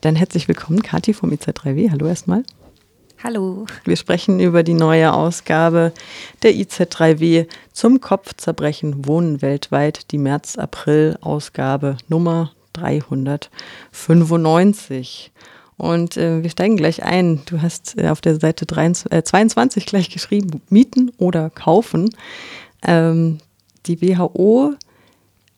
Dann herzlich willkommen, Kathi vom IZ3W. Hallo erstmal. Hallo. Wir sprechen über die neue Ausgabe der IZ3W zum Kopfzerbrechen Wohnen weltweit, die März-April-Ausgabe Nummer 395. Und äh, wir steigen gleich ein. Du hast äh, auf der Seite 23, äh, 22 gleich geschrieben, mieten oder kaufen. Ähm, die WHO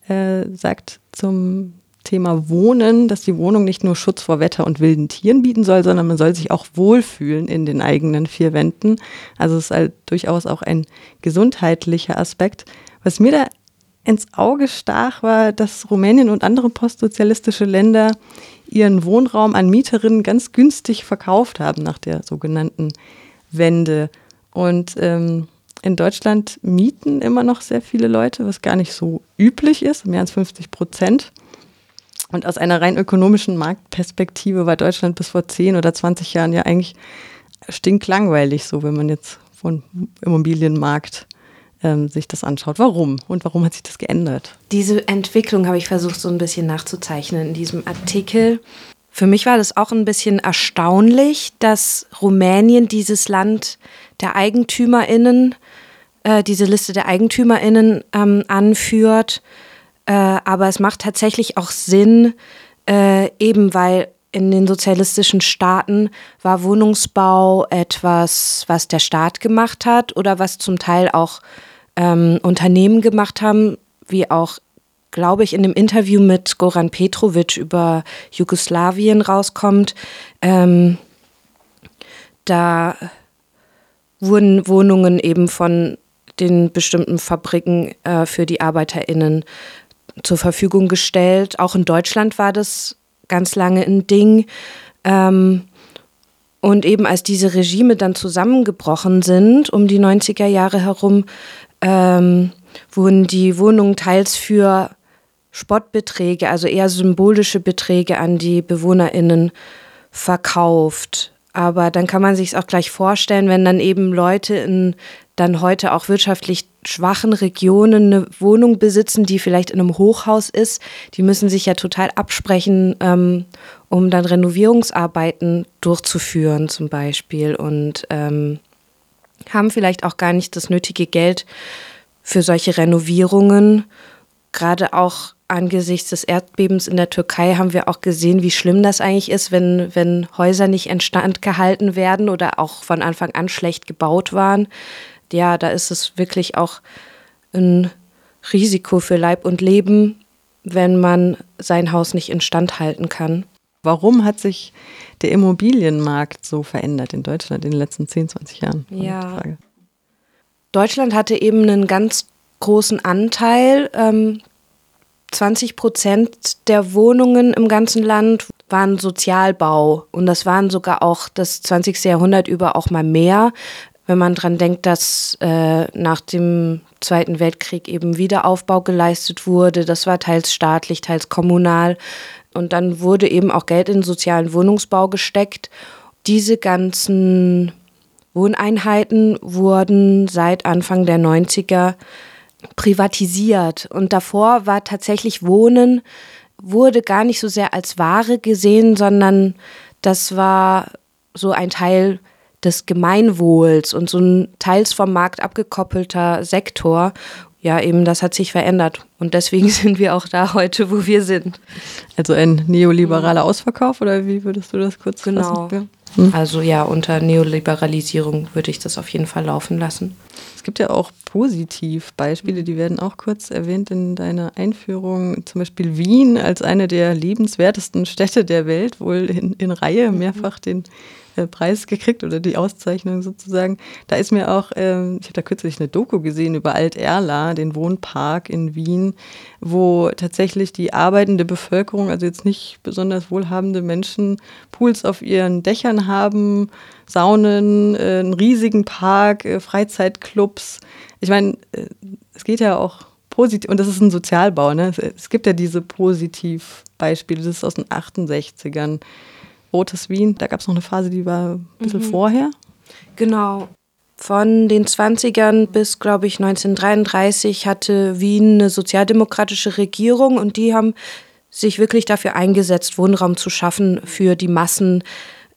äh, sagt zum Thema Wohnen, dass die Wohnung nicht nur Schutz vor Wetter und wilden Tieren bieten soll, sondern man soll sich auch wohlfühlen in den eigenen vier Wänden. Also es ist halt durchaus auch ein gesundheitlicher Aspekt. Was mir da ins Auge stach, war, dass Rumänien und andere postsozialistische Länder ihren Wohnraum an Mieterinnen ganz günstig verkauft haben nach der sogenannten Wende. Und ähm, in Deutschland mieten immer noch sehr viele Leute, was gar nicht so üblich ist, mehr als 50 Prozent. Und aus einer rein ökonomischen Marktperspektive war Deutschland bis vor 10 oder 20 Jahren ja eigentlich stinklangweilig, so wenn man jetzt von Immobilienmarkt ähm, sich das anschaut. Warum? Und warum hat sich das geändert? Diese Entwicklung habe ich versucht so ein bisschen nachzuzeichnen in diesem Artikel. Für mich war das auch ein bisschen erstaunlich, dass Rumänien dieses Land der EigentümerInnen, äh, diese Liste der EigentümerInnen ähm, anführt äh, aber es macht tatsächlich auch Sinn, äh, eben weil in den sozialistischen Staaten war Wohnungsbau etwas, was der Staat gemacht hat oder was zum Teil auch ähm, Unternehmen gemacht haben, wie auch, glaube ich, in dem Interview mit Goran Petrovic über Jugoslawien rauskommt. Ähm, da wurden Wohnungen eben von den bestimmten Fabriken äh, für die ArbeiterInnen zur Verfügung gestellt. Auch in Deutschland war das ganz lange ein Ding. Ähm, und eben als diese Regime dann zusammengebrochen sind, um die 90er Jahre herum, ähm, wurden die Wohnungen teils für Spottbeträge, also eher symbolische Beträge an die BewohnerInnen verkauft. Aber dann kann man sich es auch gleich vorstellen, wenn dann eben Leute in dann heute auch wirtschaftlich schwachen Regionen eine Wohnung besitzen, die vielleicht in einem Hochhaus ist, die müssen sich ja total absprechen, ähm, um dann Renovierungsarbeiten durchzuführen zum Beispiel und ähm, haben vielleicht auch gar nicht das nötige Geld für solche Renovierungen. Gerade auch angesichts des Erdbebens in der Türkei haben wir auch gesehen, wie schlimm das eigentlich ist, wenn, wenn Häuser nicht instand gehalten werden oder auch von Anfang an schlecht gebaut waren ja, da ist es wirklich auch ein Risiko für Leib und Leben, wenn man sein Haus nicht instand halten kann. Warum hat sich der Immobilienmarkt so verändert in Deutschland in den letzten 10, 20 Jahren? Ja. Deutschland hatte eben einen ganz großen Anteil. Ähm, 20 Prozent der Wohnungen im ganzen Land waren Sozialbau. Und das waren sogar auch das 20. Jahrhundert über auch mal mehr wenn man daran denkt, dass äh, nach dem Zweiten Weltkrieg eben Wiederaufbau geleistet wurde. Das war teils staatlich, teils kommunal. Und dann wurde eben auch Geld in sozialen Wohnungsbau gesteckt. Diese ganzen Wohneinheiten wurden seit Anfang der 90er privatisiert. Und davor war tatsächlich Wohnen, wurde gar nicht so sehr als Ware gesehen, sondern das war so ein Teil des Gemeinwohls und so ein teils vom Markt abgekoppelter Sektor. Ja, eben das hat sich verändert. Und deswegen sind wir auch da heute, wo wir sind. Also ein neoliberaler Ausverkauf oder wie würdest du das kurz genau. fassen? Genau. Hm? Also ja, unter Neoliberalisierung würde ich das auf jeden Fall laufen lassen. Es gibt ja auch Positivbeispiele, die werden auch kurz erwähnt in deiner Einführung. Zum Beispiel Wien als eine der liebenswertesten Städte der Welt, wohl in, in Reihe mehrfach den äh, Preis gekriegt oder die Auszeichnung sozusagen. Da ist mir auch, ähm, ich habe da kürzlich eine Doku gesehen über Alt-Erla, den Wohnpark in Wien, wo tatsächlich die arbeitende Bevölkerung, also jetzt nicht besonders wohlhabende Menschen, Pools auf ihren Dächern haben, Saunen, äh, einen riesigen Park, äh, Freizeitclubs. Ich meine, es geht ja auch positiv, und das ist ein Sozialbau, ne? Es gibt ja diese Positivbeispiele, das ist aus den 68ern. Rotes Wien, da gab es noch eine Phase, die war ein bisschen mhm. vorher. Genau. Von den 20ern bis, glaube ich, 1933 hatte Wien eine sozialdemokratische Regierung und die haben sich wirklich dafür eingesetzt, Wohnraum zu schaffen für die Massen.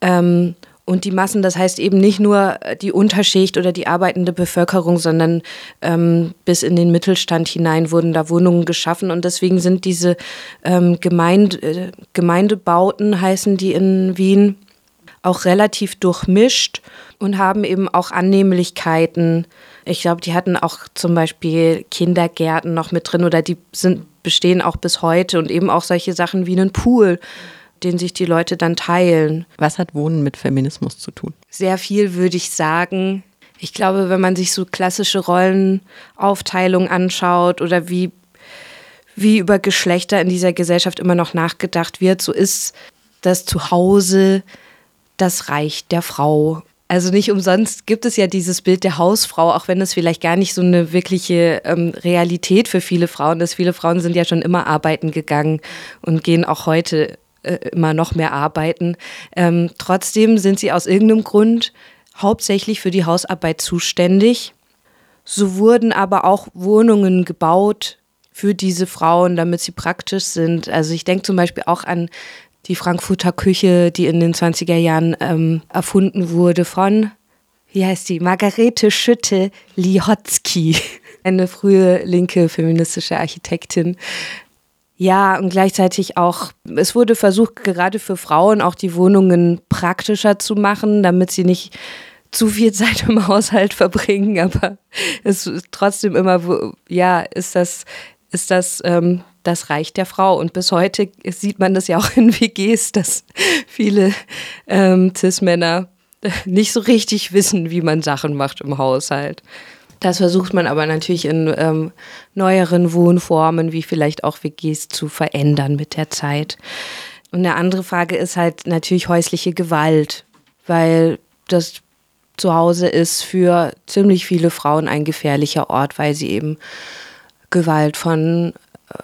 Ähm, und die Massen, das heißt eben nicht nur die Unterschicht oder die arbeitende Bevölkerung, sondern ähm, bis in den Mittelstand hinein wurden da Wohnungen geschaffen. Und deswegen sind diese ähm, Gemeinde, äh, Gemeindebauten, heißen die in Wien, auch relativ durchmischt und haben eben auch Annehmlichkeiten. Ich glaube, die hatten auch zum Beispiel Kindergärten noch mit drin oder die sind, bestehen auch bis heute und eben auch solche Sachen wie einen Pool, den sich die Leute dann teilen. Was hat Wohnen mit Feminismus zu tun? Sehr viel, würde ich sagen. Ich glaube, wenn man sich so klassische Rollenaufteilung anschaut oder wie, wie über Geschlechter in dieser Gesellschaft immer noch nachgedacht wird, so ist das Zuhause das Reich der Frau. Also nicht umsonst gibt es ja dieses Bild der Hausfrau, auch wenn es vielleicht gar nicht so eine wirkliche ähm, Realität für viele Frauen ist. Viele Frauen sind ja schon immer arbeiten gegangen und gehen auch heute äh, immer noch mehr arbeiten. Ähm, trotzdem sind sie aus irgendeinem Grund hauptsächlich für die Hausarbeit zuständig. So wurden aber auch Wohnungen gebaut für diese Frauen, damit sie praktisch sind. Also ich denke zum Beispiel auch an die Frankfurter Küche, die in den 20er Jahren ähm, erfunden wurde von, wie heißt die, Margarete Schütte-Lihotzky, eine frühe linke feministische Architektin. Ja, und gleichzeitig auch, es wurde versucht, gerade für Frauen auch die Wohnungen praktischer zu machen, damit sie nicht zu viel Zeit im Haushalt verbringen, aber es ist trotzdem immer, ja, ist das, ist das ähm, das Reich der Frau. Und bis heute sieht man das ja auch in WGs, dass viele ähm, Cis-Männer nicht so richtig wissen, wie man Sachen macht im Haushalt. Das versucht man aber natürlich in ähm, neueren Wohnformen, wie vielleicht auch WGs, zu verändern mit der Zeit. Und eine andere Frage ist halt natürlich häusliche Gewalt, weil das Zuhause ist für ziemlich viele Frauen ein gefährlicher Ort, weil sie eben Gewalt von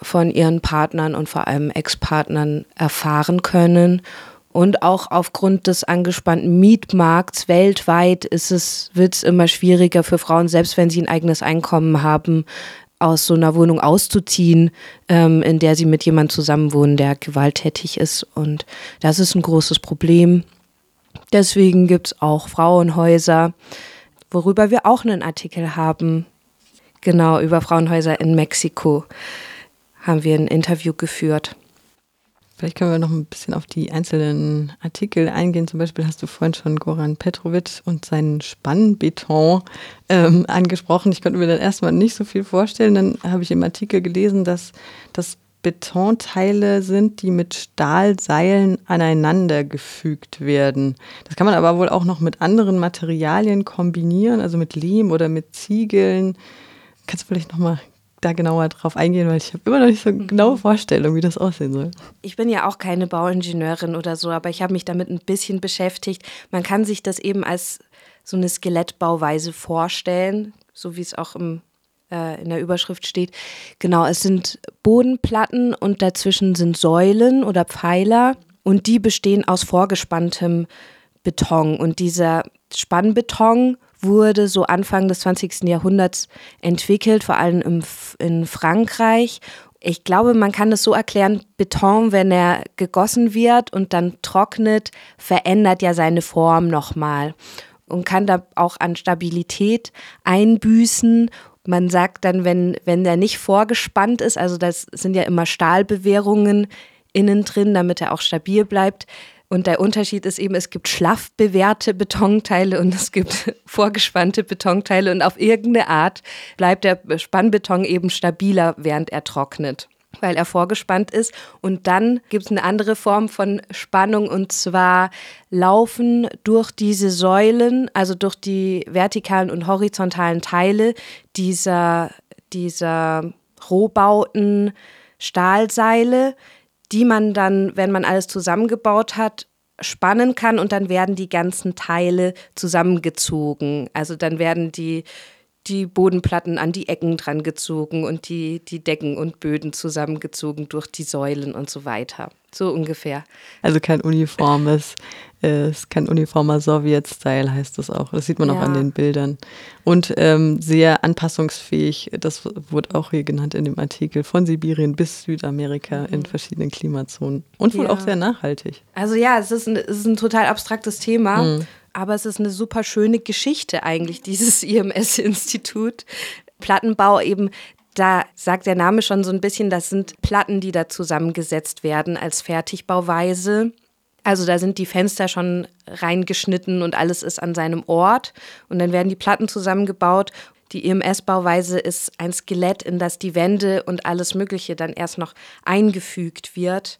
von ihren Partnern und vor allem Ex-Partnern erfahren können. Und auch aufgrund des angespannten Mietmarkts weltweit ist es, wird es immer schwieriger für Frauen, selbst wenn sie ein eigenes Einkommen haben, aus so einer Wohnung auszuziehen, ähm, in der sie mit jemandem zusammenwohnen, der gewalttätig ist. Und das ist ein großes Problem. Deswegen gibt es auch Frauenhäuser, worüber wir auch einen Artikel haben. Genau, über Frauenhäuser in Mexiko haben wir ein Interview geführt. Vielleicht können wir noch ein bisschen auf die einzelnen Artikel eingehen. Zum Beispiel hast du vorhin schon Goran Petrovic und seinen Spannbeton ähm, angesprochen. Ich konnte mir dann erstmal nicht so viel vorstellen. Dann habe ich im Artikel gelesen, dass das Betonteile sind, die mit Stahlseilen aneinander gefügt werden. Das kann man aber wohl auch noch mit anderen Materialien kombinieren, also mit Lehm oder mit Ziegeln. Kannst du vielleicht noch mal da genauer drauf eingehen, weil ich habe immer noch nicht so eine genaue Vorstellung, wie das aussehen soll. Ich bin ja auch keine Bauingenieurin oder so, aber ich habe mich damit ein bisschen beschäftigt. Man kann sich das eben als so eine Skelettbauweise vorstellen, so wie es auch im, äh, in der Überschrift steht. Genau, es sind Bodenplatten und dazwischen sind Säulen oder Pfeiler und die bestehen aus vorgespanntem Beton. Und dieser Spannbeton wurde so Anfang des 20. Jahrhunderts entwickelt, vor allem im, in Frankreich. Ich glaube, man kann es so erklären, Beton, wenn er gegossen wird und dann trocknet, verändert ja seine Form nochmal und kann da auch an Stabilität einbüßen. Man sagt dann, wenn, wenn der nicht vorgespannt ist, also das sind ja immer Stahlbewehrungen innen drin, damit er auch stabil bleibt, und der Unterschied ist eben, es gibt schlaff bewährte Betonteile und es gibt vorgespannte Betonteile und auf irgendeine Art bleibt der Spannbeton eben stabiler, während er trocknet weil er vorgespannt ist. Und dann gibt es eine andere Form von Spannung und zwar laufen durch diese Säulen, also durch die vertikalen und horizontalen Teile dieser, dieser Rohbauten Stahlseile, die man dann, wenn man alles zusammengebaut hat, spannen kann und dann werden die ganzen Teile zusammengezogen. Also dann werden die, die Bodenplatten an die Ecken dran gezogen und die, die Decken und Böden zusammengezogen durch die Säulen und so weiter. So ungefähr. Also kein uniformes es ist kein uniformer Sowjet-Style, heißt das auch. Das sieht man ja. auch an den Bildern. Und ähm, sehr anpassungsfähig, das wurde auch hier genannt in dem Artikel, von Sibirien bis Südamerika mhm. in verschiedenen Klimazonen. Und wohl ja. auch sehr nachhaltig. Also ja, es ist ein, es ist ein total abstraktes Thema. Mhm. Aber es ist eine super schöne Geschichte eigentlich, dieses IMS-Institut. Plattenbau eben da sagt der Name schon so ein bisschen, das sind Platten, die da zusammengesetzt werden als Fertigbauweise. Also da sind die Fenster schon reingeschnitten und alles ist an seinem Ort. Und dann werden die Platten zusammengebaut. Die EMS-Bauweise ist ein Skelett, in das die Wände und alles Mögliche dann erst noch eingefügt wird.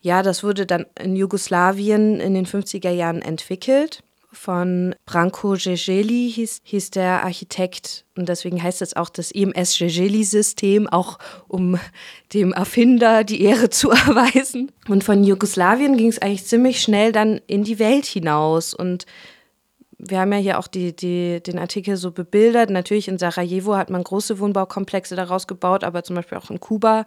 Ja, das wurde dann in Jugoslawien in den 50er Jahren entwickelt von Branko Jejeli hieß, hieß der Architekt und deswegen heißt es auch das IMS Jejeli-System, auch um dem Erfinder die Ehre zu erweisen. Und von Jugoslawien ging es eigentlich ziemlich schnell dann in die Welt hinaus und wir haben ja hier auch die, die, den Artikel so bebildert. Natürlich in Sarajevo hat man große Wohnbaukomplexe daraus gebaut, aber zum Beispiel auch in Kuba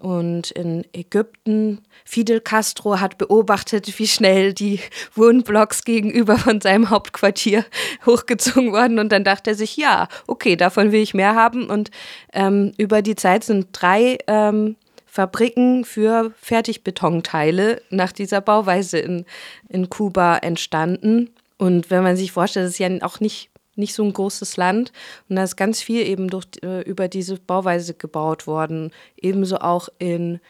und in Ägypten. Fidel Castro hat beobachtet, wie schnell die Wohnblocks gegenüber von seinem Hauptquartier hochgezogen wurden. Und dann dachte er sich, ja, okay, davon will ich mehr haben. Und ähm, über die Zeit sind drei ähm, Fabriken für Fertigbetonteile nach dieser Bauweise in, in Kuba entstanden. Und wenn man sich vorstellt, das ist ja auch nicht nicht so ein großes Land. Und da ist ganz viel eben durch, äh, über diese Bauweise gebaut worden. Ebenso auch in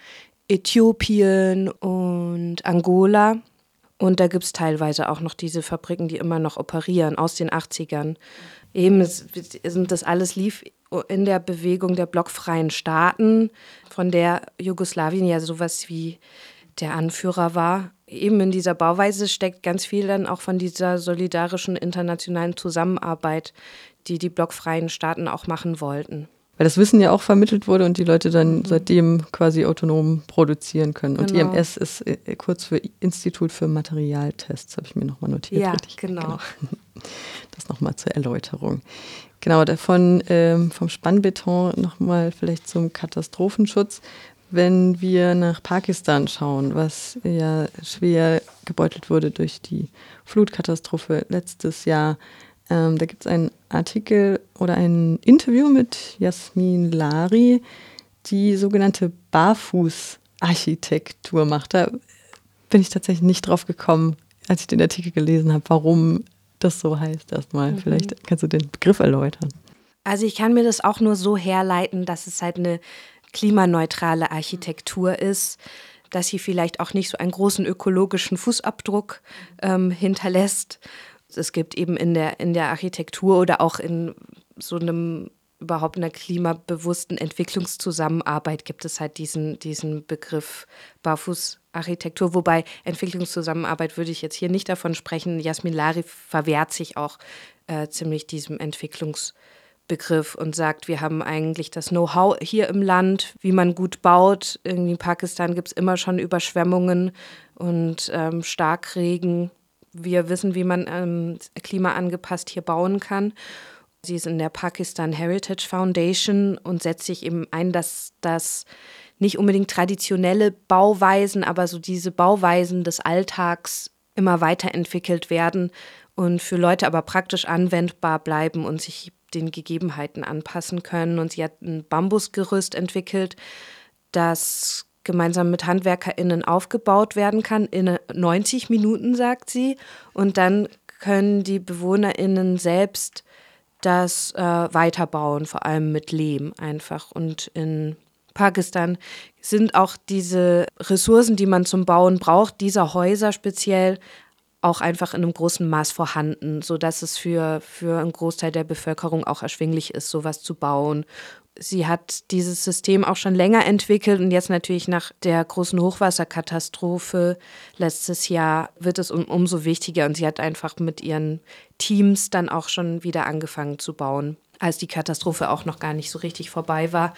Äthiopien und Angola. Und da gibt es teilweise auch noch diese Fabriken, die immer noch operieren aus den 80ern. Eben sind das alles lief in der Bewegung der blockfreien Staaten, von der Jugoslawien ja sowas wie der Anführer war eben in dieser Bauweise steckt ganz viel dann auch von dieser solidarischen internationalen Zusammenarbeit, die die blockfreien Staaten auch machen wollten. Weil das Wissen ja auch vermittelt wurde und die Leute dann mhm. seitdem quasi autonom produzieren können. Und genau. IMS ist äh, kurz für Institut für Materialtests, habe ich mir nochmal notiert. Ja, richtig. genau. genau. Das nochmal zur Erläuterung. Genau, davon ähm, vom Spannbeton nochmal vielleicht zum Katastrophenschutz. Wenn wir nach Pakistan schauen, was ja schwer gebeutelt wurde durch die Flutkatastrophe letztes Jahr, ähm, da gibt es einen Artikel oder ein Interview mit Jasmin Lari, die sogenannte Barfuß-Architektur macht. Da bin ich tatsächlich nicht drauf gekommen, als ich den Artikel gelesen habe, warum das so heißt erstmal. Mhm. Vielleicht kannst du den Begriff erläutern. Also ich kann mir das auch nur so herleiten, dass es halt eine klimaneutrale Architektur ist, dass sie vielleicht auch nicht so einen großen ökologischen Fußabdruck ähm, hinterlässt. Es gibt eben in der, in der Architektur oder auch in so einem überhaupt einer klimabewussten Entwicklungszusammenarbeit gibt es halt diesen, diesen Begriff Barfußarchitektur, wobei Entwicklungszusammenarbeit würde ich jetzt hier nicht davon sprechen. Jasmin Lari verwehrt sich auch äh, ziemlich diesem Entwicklungsbegriff. Begriff und sagt, wir haben eigentlich das Know-how hier im Land, wie man gut baut. in Pakistan gibt es immer schon Überschwemmungen und ähm, Starkregen. Wir wissen, wie man ähm, klimaangepasst hier bauen kann. Sie ist in der Pakistan Heritage Foundation und setzt sich eben ein, dass das nicht unbedingt traditionelle Bauweisen, aber so diese Bauweisen des Alltags immer weiterentwickelt werden und für Leute aber praktisch anwendbar bleiben und sich den Gegebenheiten anpassen können. Und sie hat ein Bambusgerüst entwickelt, das gemeinsam mit HandwerkerInnen aufgebaut werden kann in 90 Minuten, sagt sie. Und dann können die BewohnerInnen selbst das äh, weiterbauen, vor allem mit Lehm einfach. Und in Pakistan sind auch diese Ressourcen, die man zum Bauen braucht, dieser Häuser speziell auch einfach in einem großen Maß vorhanden, sodass es für, für einen Großteil der Bevölkerung auch erschwinglich ist, sowas zu bauen. Sie hat dieses System auch schon länger entwickelt und jetzt natürlich nach der großen Hochwasserkatastrophe letztes Jahr wird es um, umso wichtiger und sie hat einfach mit ihren Teams dann auch schon wieder angefangen zu bauen, als die Katastrophe auch noch gar nicht so richtig vorbei war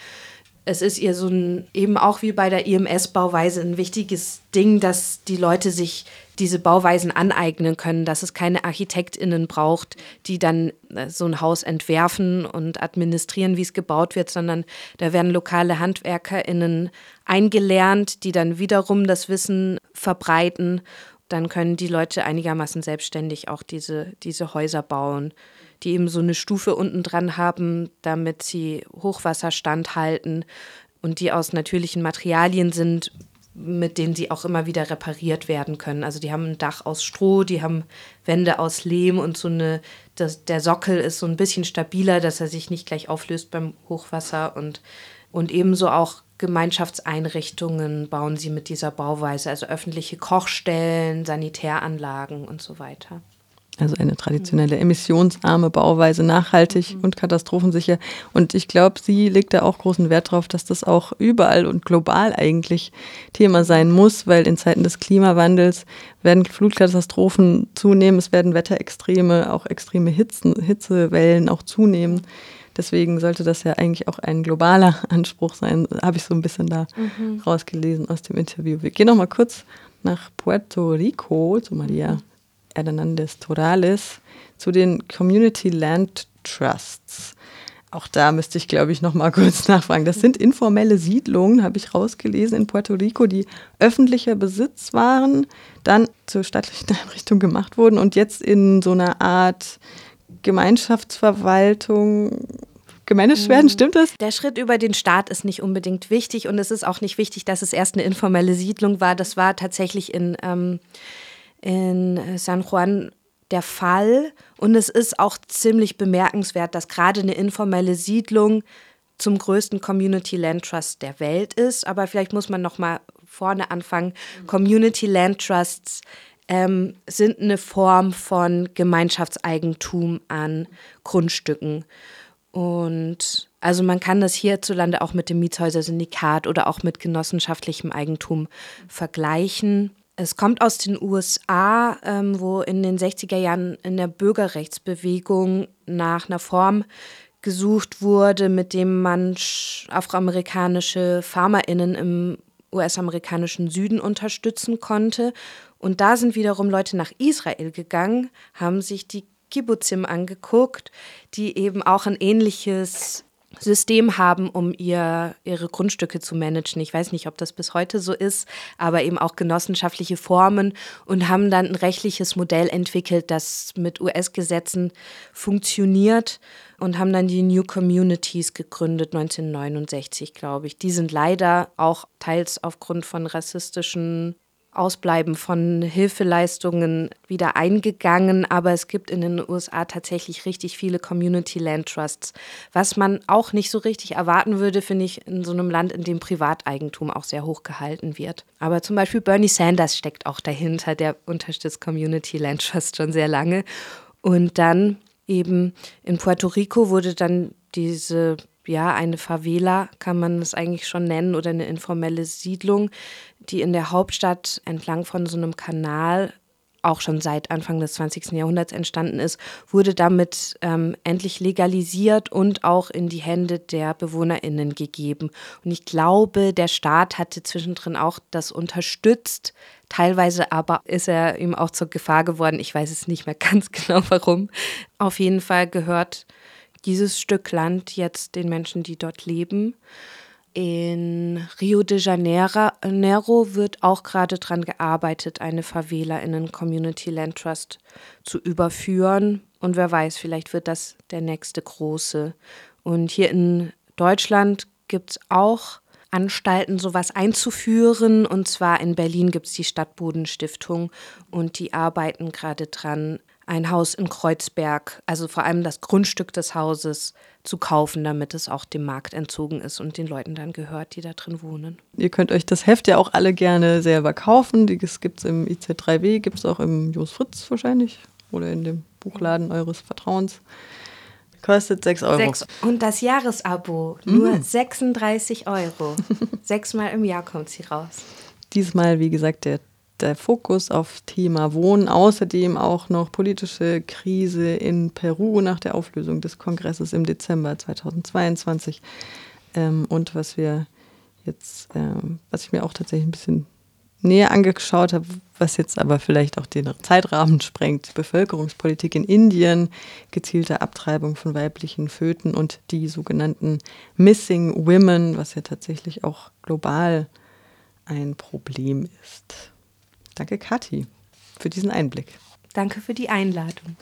es ist ihr so ein, eben auch wie bei der IMS-Bauweise ein wichtiges Ding, dass die Leute sich diese Bauweisen aneignen können, dass es keine ArchitektInnen braucht, die dann äh, so ein Haus entwerfen und administrieren, wie es gebaut wird, sondern da werden lokale HandwerkerInnen eingelernt, die dann wiederum das Wissen verbreiten. Dann können die Leute einigermaßen selbstständig auch diese, diese Häuser bauen, die eben so eine Stufe unten dran haben, damit sie Hochwasser standhalten und die aus natürlichen Materialien sind, mit denen sie auch immer wieder repariert werden können. Also die haben ein Dach aus Stroh, die haben Wände aus Lehm und so eine, das, der Sockel ist so ein bisschen stabiler, dass er sich nicht gleich auflöst beim Hochwasser und, und ebenso auch Gemeinschaftseinrichtungen bauen sie mit dieser Bauweise, also öffentliche Kochstellen, Sanitäranlagen und so weiter. Also eine traditionelle emissionsarme Bauweise, nachhaltig mhm. und katastrophensicher. Und ich glaube, sie legt da auch großen Wert darauf, dass das auch überall und global eigentlich Thema sein muss, weil in Zeiten des Klimawandels werden Flutkatastrophen zunehmen, es werden Wetterextreme, auch extreme Hitzen, Hitzewellen auch zunehmen. Deswegen sollte das ja eigentlich auch ein globaler Anspruch sein, habe ich so ein bisschen da mhm. rausgelesen aus dem Interview. Wir gehen noch mal kurz nach Puerto Rico zu Maria Hernandez Torales zu den Community Land Trusts. Auch da müsste ich, glaube ich, noch mal kurz nachfragen. Das sind informelle Siedlungen, habe ich rausgelesen, in Puerto Rico, die öffentlicher Besitz waren, dann zur staatlichen Einrichtung gemacht wurden und jetzt in so einer Art Gemeinschaftsverwaltung gemanagt werden, mhm. stimmt das? Der Schritt über den Staat ist nicht unbedingt wichtig und es ist auch nicht wichtig, dass es erst eine informelle Siedlung war. Das war tatsächlich in ähm, in San Juan der Fall. Und es ist auch ziemlich bemerkenswert, dass gerade eine informelle Siedlung zum größten Community Land Trust der Welt ist. Aber vielleicht muss man noch mal vorne anfangen. Community Land Trusts ähm, sind eine Form von Gemeinschaftseigentum an Grundstücken. Und also man kann das hierzulande auch mit dem Mietshäuser-Syndikat oder auch mit genossenschaftlichem Eigentum vergleichen. Es kommt aus den USA, ähm, wo in den 60er Jahren in der Bürgerrechtsbewegung nach einer Form gesucht wurde, mit dem man afroamerikanische FarmerInnen im US-amerikanischen Süden unterstützen konnte. Und da sind wiederum Leute nach Israel gegangen, haben sich die Kibbutzim angeguckt, die eben auch ein ähnliches System haben, um ihr, ihre Grundstücke zu managen. Ich weiß nicht, ob das bis heute so ist, aber eben auch genossenschaftliche Formen und haben dann ein rechtliches Modell entwickelt, das mit US-Gesetzen funktioniert und haben dann die New Communities gegründet, 1969, glaube ich. Die sind leider auch teils aufgrund von rassistischen Ausbleiben von Hilfeleistungen wieder eingegangen, aber es gibt in den USA tatsächlich richtig viele Community Land Trusts, was man auch nicht so richtig erwarten würde, finde ich, in so einem Land, in dem Privateigentum auch sehr hoch gehalten wird. Aber zum Beispiel Bernie Sanders steckt auch dahinter, der unterstützt Community Land Trust schon sehr lange. Und dann eben in Puerto Rico wurde dann diese ja, eine Favela kann man das eigentlich schon nennen oder eine informelle Siedlung, die in der Hauptstadt entlang von so einem Kanal auch schon seit Anfang des 20. Jahrhunderts entstanden ist, wurde damit ähm, endlich legalisiert und auch in die Hände der BewohnerInnen gegeben. Und ich glaube, der Staat hatte zwischendrin auch das unterstützt. Teilweise aber ist er ihm auch zur Gefahr geworden. Ich weiß es nicht mehr ganz genau warum. Auf jeden Fall gehört dieses Stück Land jetzt den Menschen, die dort leben. In Rio de Janeiro wird auch gerade daran gearbeitet, eine Favela in einen Community Land Trust zu überführen. Und wer weiß, vielleicht wird das der nächste große. Und hier in Deutschland gibt es auch Anstalten, sowas einzuführen. Und zwar in Berlin gibt es die Stadtbodenstiftung und die arbeiten gerade dran, ein Haus in Kreuzberg, also vor allem das Grundstück des Hauses zu kaufen, damit es auch dem Markt entzogen ist und den Leuten dann gehört, die da drin wohnen. Ihr könnt euch das Heft ja auch alle gerne selber kaufen. Das gibt es im IC3W, gibt es auch im Jos Fritz wahrscheinlich oder in dem Buchladen eures Vertrauens. Kostet 6 Euro. Sechs. Und das Jahresabo nur mm. 36 Euro. Sechsmal im Jahr kommt sie raus. Diesmal, wie gesagt, der der Fokus auf Thema Wohnen, außerdem auch noch politische Krise in Peru nach der Auflösung des Kongresses im Dezember 2022. Ähm, und was wir jetzt, ähm, was ich mir auch tatsächlich ein bisschen näher angeschaut habe, was jetzt aber vielleicht auch den Zeitrahmen sprengt. Bevölkerungspolitik in Indien, gezielte Abtreibung von weiblichen Föten und die sogenannten Missing Women, was ja tatsächlich auch global ein Problem ist. Danke, Kathi. für diesen Einblick. Danke für die Einladung.